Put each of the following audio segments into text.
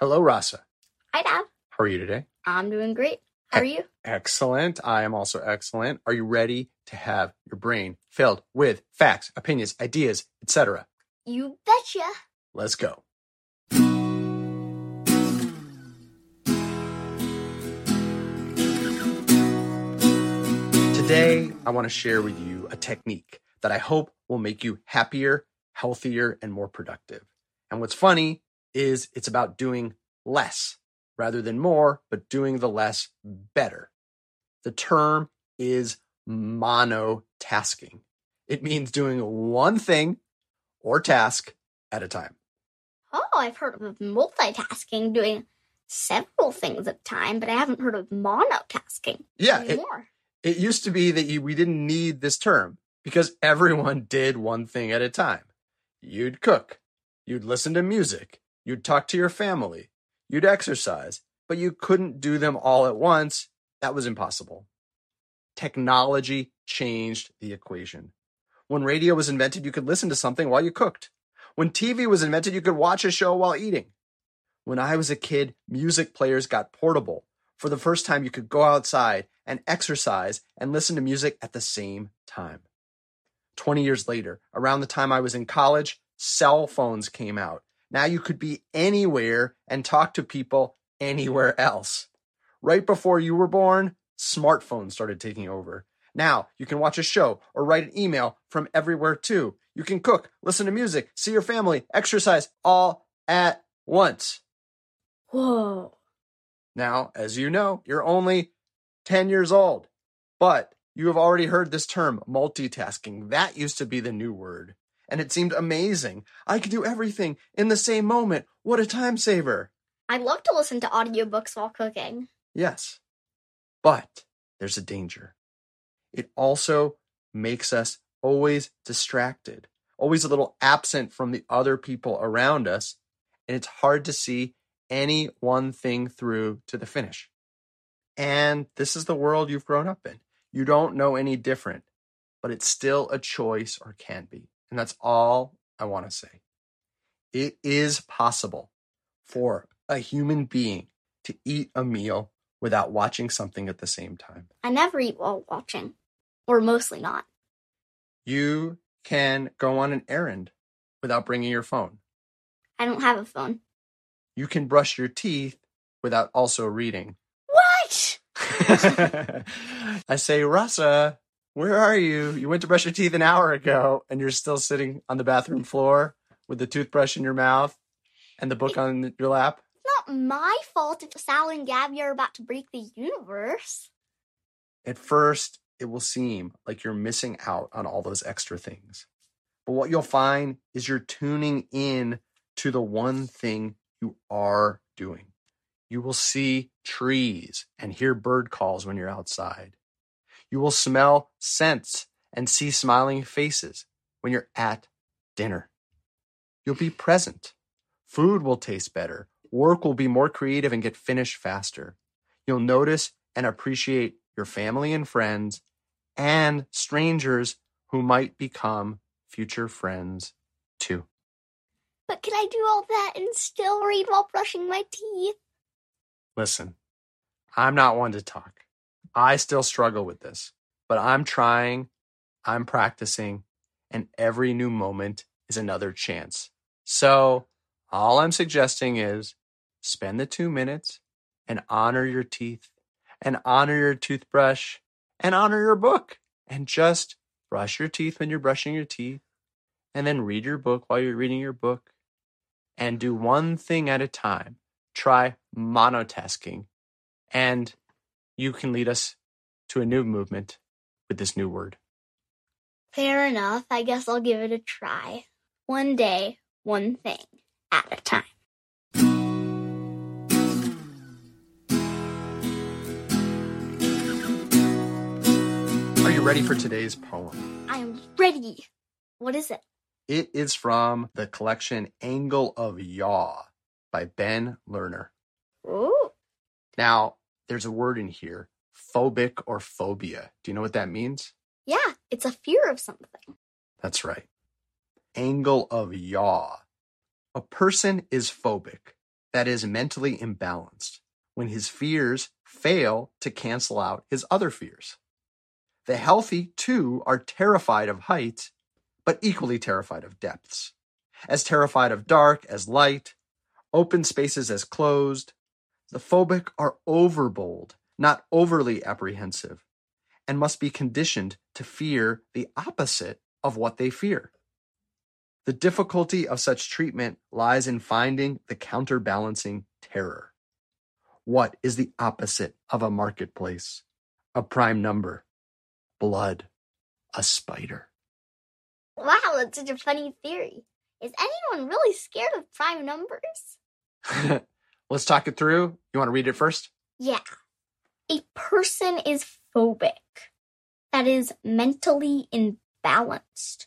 Hello, Rasa. Hi, Dad. How are you today? I'm doing great. How are you? Excellent. I am also excellent. Are you ready to have your brain filled with facts, opinions, ideas, etc.? You betcha. Let's go. Today, I want to share with you a technique that I hope will make you happier, healthier, and more productive. And what's funny is it's about doing less rather than more, but doing the less better. The term is monotasking. It means doing one thing or task at a time. Oh, I've heard of multitasking, doing several things at a time, but I haven't heard of monotasking. Yeah, it, it used to be that you, we didn't need this term because everyone did one thing at a time. You'd cook, you'd listen to music, you'd talk to your family, you'd exercise, but you couldn't do them all at once. That was impossible. Technology changed the equation. When radio was invented, you could listen to something while you cooked. When TV was invented, you could watch a show while eating. When I was a kid, music players got portable. For the first time, you could go outside and exercise and listen to music at the same time. 20 years later, around the time I was in college, cell phones came out. Now you could be anywhere and talk to people anywhere else. Right before you were born, smartphones started taking over. Now you can watch a show or write an email from everywhere too. You can cook, listen to music, see your family, exercise all at once. Whoa. Now, as you know, you're only 10 years old, but you have already heard this term, multitasking. That used to be the new word, and it seemed amazing. I could do everything in the same moment. What a time saver. I love to listen to audiobooks while cooking. Yes, but there's a danger. It also makes us always distracted, always a little absent from the other people around us, and it's hard to see any one thing through to the finish. And this is the world you've grown up in. You don't know any different, but it's still a choice or can be. And that's all I want to say. It is possible for a human being to eat a meal without watching something at the same time. I never eat while watching, or mostly not. You can go on an errand without bringing your phone. I don't have a phone. You can brush your teeth without also reading. What? I say, Rasa, where are you? You went to brush your teeth an hour ago and you're still sitting on the bathroom floor with the toothbrush in your mouth and the book on your lap. It's not my fault if Sal and Gabi are about to break the universe. At first, it will seem like you're missing out on all those extra things. But what you'll find is you're tuning in to the one thing you are doing. You will see trees and hear bird calls when you're outside. You will smell scents and see smiling faces when you're at dinner. You'll be present. Food will taste better. Work will be more creative and get finished faster. You'll notice and appreciate your family and friends and strangers who might become future friends too. But can I do all that and still read while brushing my teeth? Listen, I'm not one to talk. I still struggle with this, but I'm trying, I'm practicing, and every new moment is another chance. So, all I'm suggesting is spend the two minutes and honor your teeth and honor your toothbrush and honor your book and just brush your teeth when you're brushing your teeth and then read your book while you're reading your book and do one thing at a time. Try monotasking and you can lead us to a new movement with this new word. Fair enough. I guess I'll give it a try. One day, one thing at a time. Are you ready for today's poem? I am ready. What is it? It is from the collection Angle of Yaw by Ben Lerner. Ooh. Now, there's a word in here, phobic or phobia. Do you know what that means? Yeah, it's a fear of something. That's right. Angle of yaw. A person is phobic that is mentally imbalanced when his fears fail to cancel out his other fears. The healthy, too, are terrified of heights, but equally terrified of depths. As terrified of dark as light, open spaces as closed, the phobic are overbold, not overly apprehensive, and must be conditioned to fear the opposite of what they fear. The difficulty of such treatment lies in finding the counterbalancing terror. What is the opposite of a marketplace? A prime number. Blood. A spider. Wow, that's such a funny theory. Is anyone really scared of prime numbers? Let's talk it through. You want to read it first? Yeah. A person is phobic, that is, mentally imbalanced,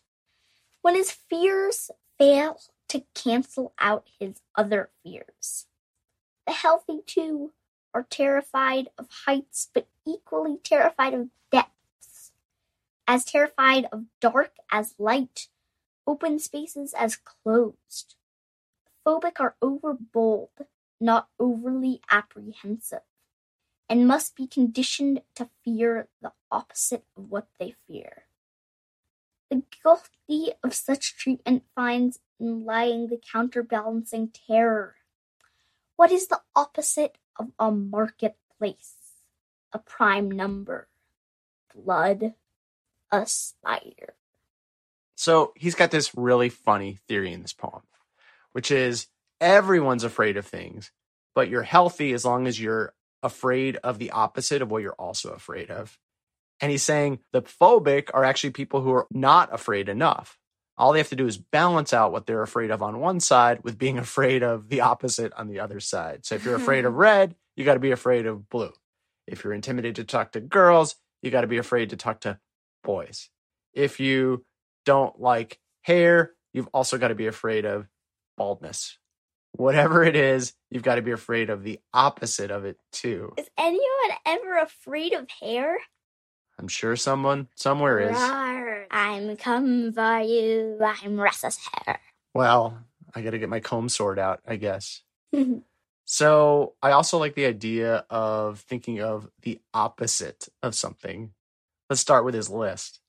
when his fears fail to cancel out his other fears. The healthy, too, are terrified of heights, but equally terrified of depths, as terrified of dark as light, open spaces as closed. Phobic are overbold, not overly apprehensive, and must be conditioned to fear the opposite of what they fear. The guilty of such treatment finds in lying the counterbalancing terror. What is the opposite of a marketplace? A prime number. Blood. A spider. So he's got this really funny theory in this poem, which is everyone's afraid of things, but you're healthy as long as you're afraid of the opposite of what you're also afraid of. And he's saying the phobic are actually people who are not afraid enough. All they have to do is balance out what they're afraid of on one side with being afraid of the opposite on the other side. So if you're afraid of red, you got to be afraid of blue. If you're intimidated to talk to girls, you got to be afraid to talk to boys. If you don't like hair, you've also got to be afraid of baldness. Whatever it is, you've got to be afraid of the opposite of it too. Is anyone ever afraid of hair? I'm sure someone somewhere is. Rawr, I'm coming for you. I'm restless hair. Well, I got to get my comb sword out, I guess. So I also like the idea of thinking of the opposite of something. Let's start with his list.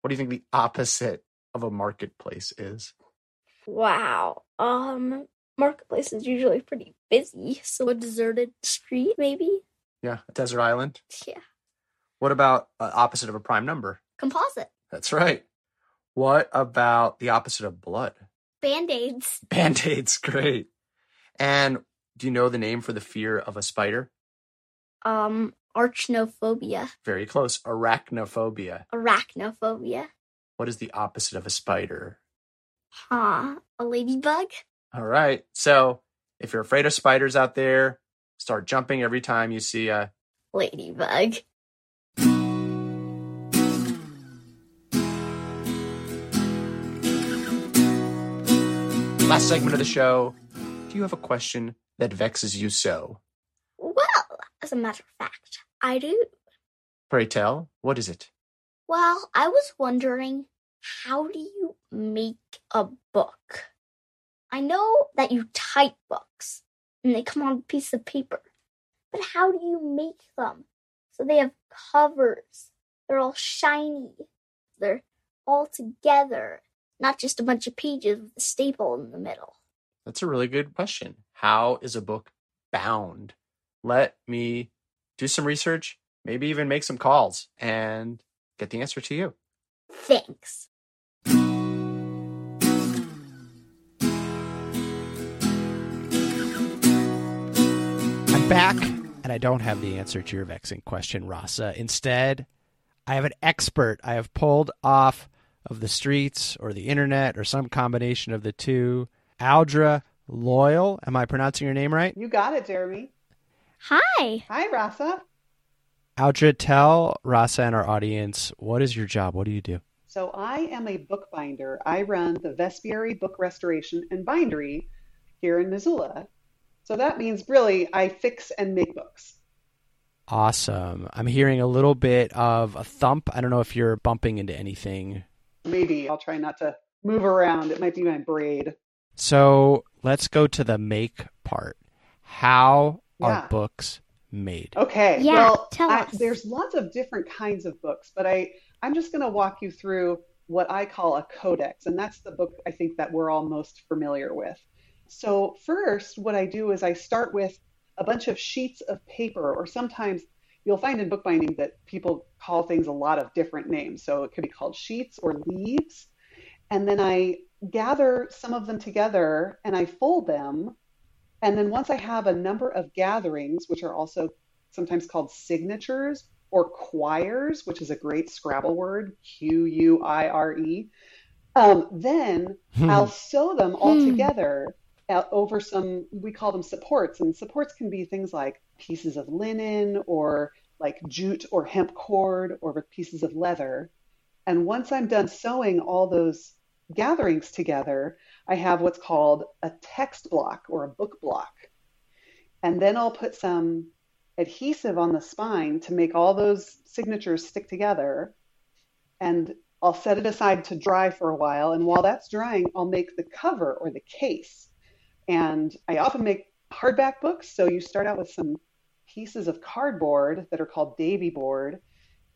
What do you think the opposite of a marketplace is? wow. Um, marketplace is usually pretty busy, so a deserted street, maybe. Yeah, a desert island. Yeah. What about uh, opposite of a prime number? Composite. That's right. What about the opposite of blood? Band aids. Band-aids, great. And do you know the name for the fear of a spider? Um, arachnophobia. Very close. Arachnophobia. Arachnophobia. What is the opposite of a spider? Huh. A ladybug? All right. So if you're afraid of spiders out there, start jumping every time you see a. Ladybug. Last segment of the show. Do you have a question that vexes you so? Well, as a matter of fact, I do. Pray tell, what is it? Well, I was wondering, how do you make a book? I know that you type books and they come on a piece of paper, but how do you make them? So they have covers, they're all shiny, they're all together, not just a bunch of pages with a staple in the middle. That's a really good question. How is a book bound? Let me do some research, maybe even make some calls and get the answer to you. Thanks. Back, and I don't have the answer to your vexing question, Rasa. Instead, I have an expert I have pulled off of the streets or the internet or some combination of the two. Audra Loyal. Am I pronouncing your name right? You got it, Jeremy. Hi. Hi, Rasa. Audra, tell Rasa and our audience what is your job? What do you do? So I am a bookbinder. I run the Vespiary Book Restoration and Bindery here in Missoula. So that means really I fix and make books. Awesome. I'm hearing a little bit of a thump. I don't know if you're bumping into anything. Maybe I'll try not to move around. It might be my braid. So let's go to the make part. How are books made? Okay. Yeah, well, tell I- us. there's lots of different kinds of books, but I I'm just going to walk you through what I call a codex, and that's the book I think that we're all most familiar with. So first, what I do is I start with a bunch of sheets of paper, or sometimes you'll find in bookbinding that people call things a lot of different names. So it could be called sheets or leaves, and then I gather some of them together and I fold them. And then once I have a number of gatherings, which are also sometimes called signatures or quires, which is a great Scrabble word, Q U I R E, um, then I'll sew them all Hmm. together Uh, over some, we call them supports. And supports can be things like pieces of linen or like jute or hemp cord or pieces of leather. And once I'm done sewing all those gatherings together, I have what's called a text block or a book block. And then I'll put some adhesive on the spine to make all those signatures stick together. And I'll set it aside to dry for a while. And while that's drying, I'll make the cover or the case. And I often make hardback books. So you start out with some pieces of cardboard that are called Davey board.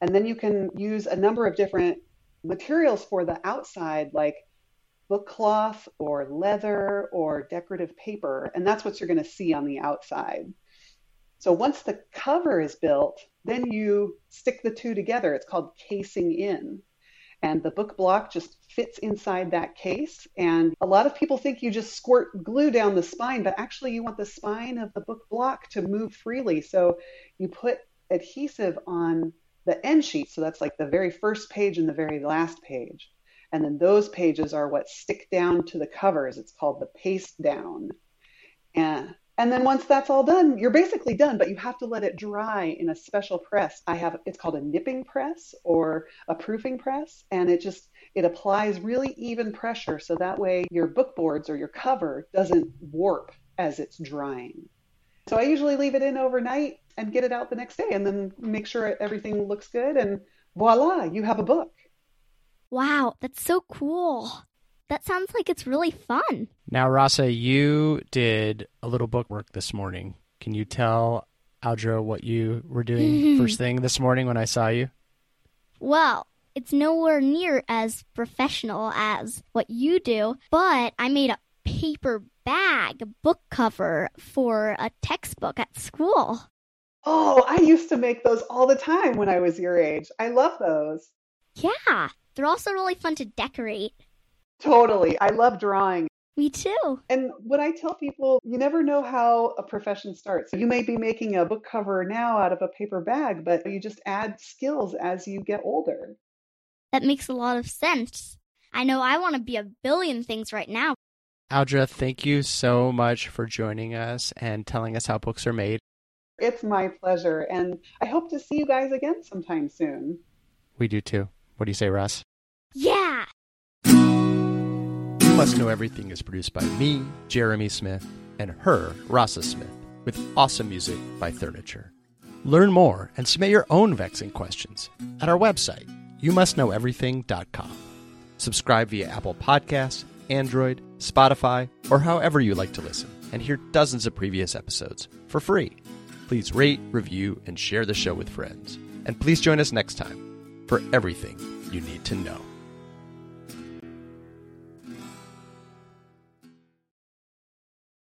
And then you can use a number of different materials for the outside, like book cloth or leather or decorative paper. And that's what you're going to see on the outside. So once the cover is built, then you stick the two together. It's called casing in. And the book block just fits inside that case. And a lot of people think you just squirt glue down the spine, but actually, you want the spine of the book block to move freely. So you put adhesive on the end sheet. So that's like the very first page and the very last page. And then those pages are what stick down to the covers. It's called the paste down. And and then once that's all done, you're basically done, but you have to let it dry in a special press. I have it's called a nipping press or a proofing press, and it just it applies really even pressure so that way your book boards or your cover doesn't warp as it's drying. So I usually leave it in overnight and get it out the next day and then make sure everything looks good and voila, you have a book. Wow, that's so cool. That sounds like it's really fun. Now, Rasa, you did a little book work this morning. Can you tell Audra what you were doing first thing this morning when I saw you? Well, it's nowhere near as professional as what you do, but I made a paper bag book cover for a textbook at school. Oh, I used to make those all the time when I was your age. I love those. Yeah, they're also really fun to decorate. Totally. I love drawing. Me too. And what I tell people, you never know how a profession starts. You may be making a book cover now out of a paper bag, but you just add skills as you get older. That makes a lot of sense. I know I want to be a billion things right now. Audra, thank you so much for joining us and telling us how books are made. It's my pleasure. And I hope to see you guys again sometime soon. We do too. What do you say, Russ? Yeah. Must Know Everything is produced by me, Jeremy Smith, and her, Rasa Smith, with awesome music by Furniture. Learn more and submit your own vexing questions at our website, youmustknoweverything.com. Subscribe via Apple Podcasts, Android, Spotify, or however you like to listen, and hear dozens of previous episodes for free. Please rate, review, and share the show with friends. And please join us next time for everything you need to know.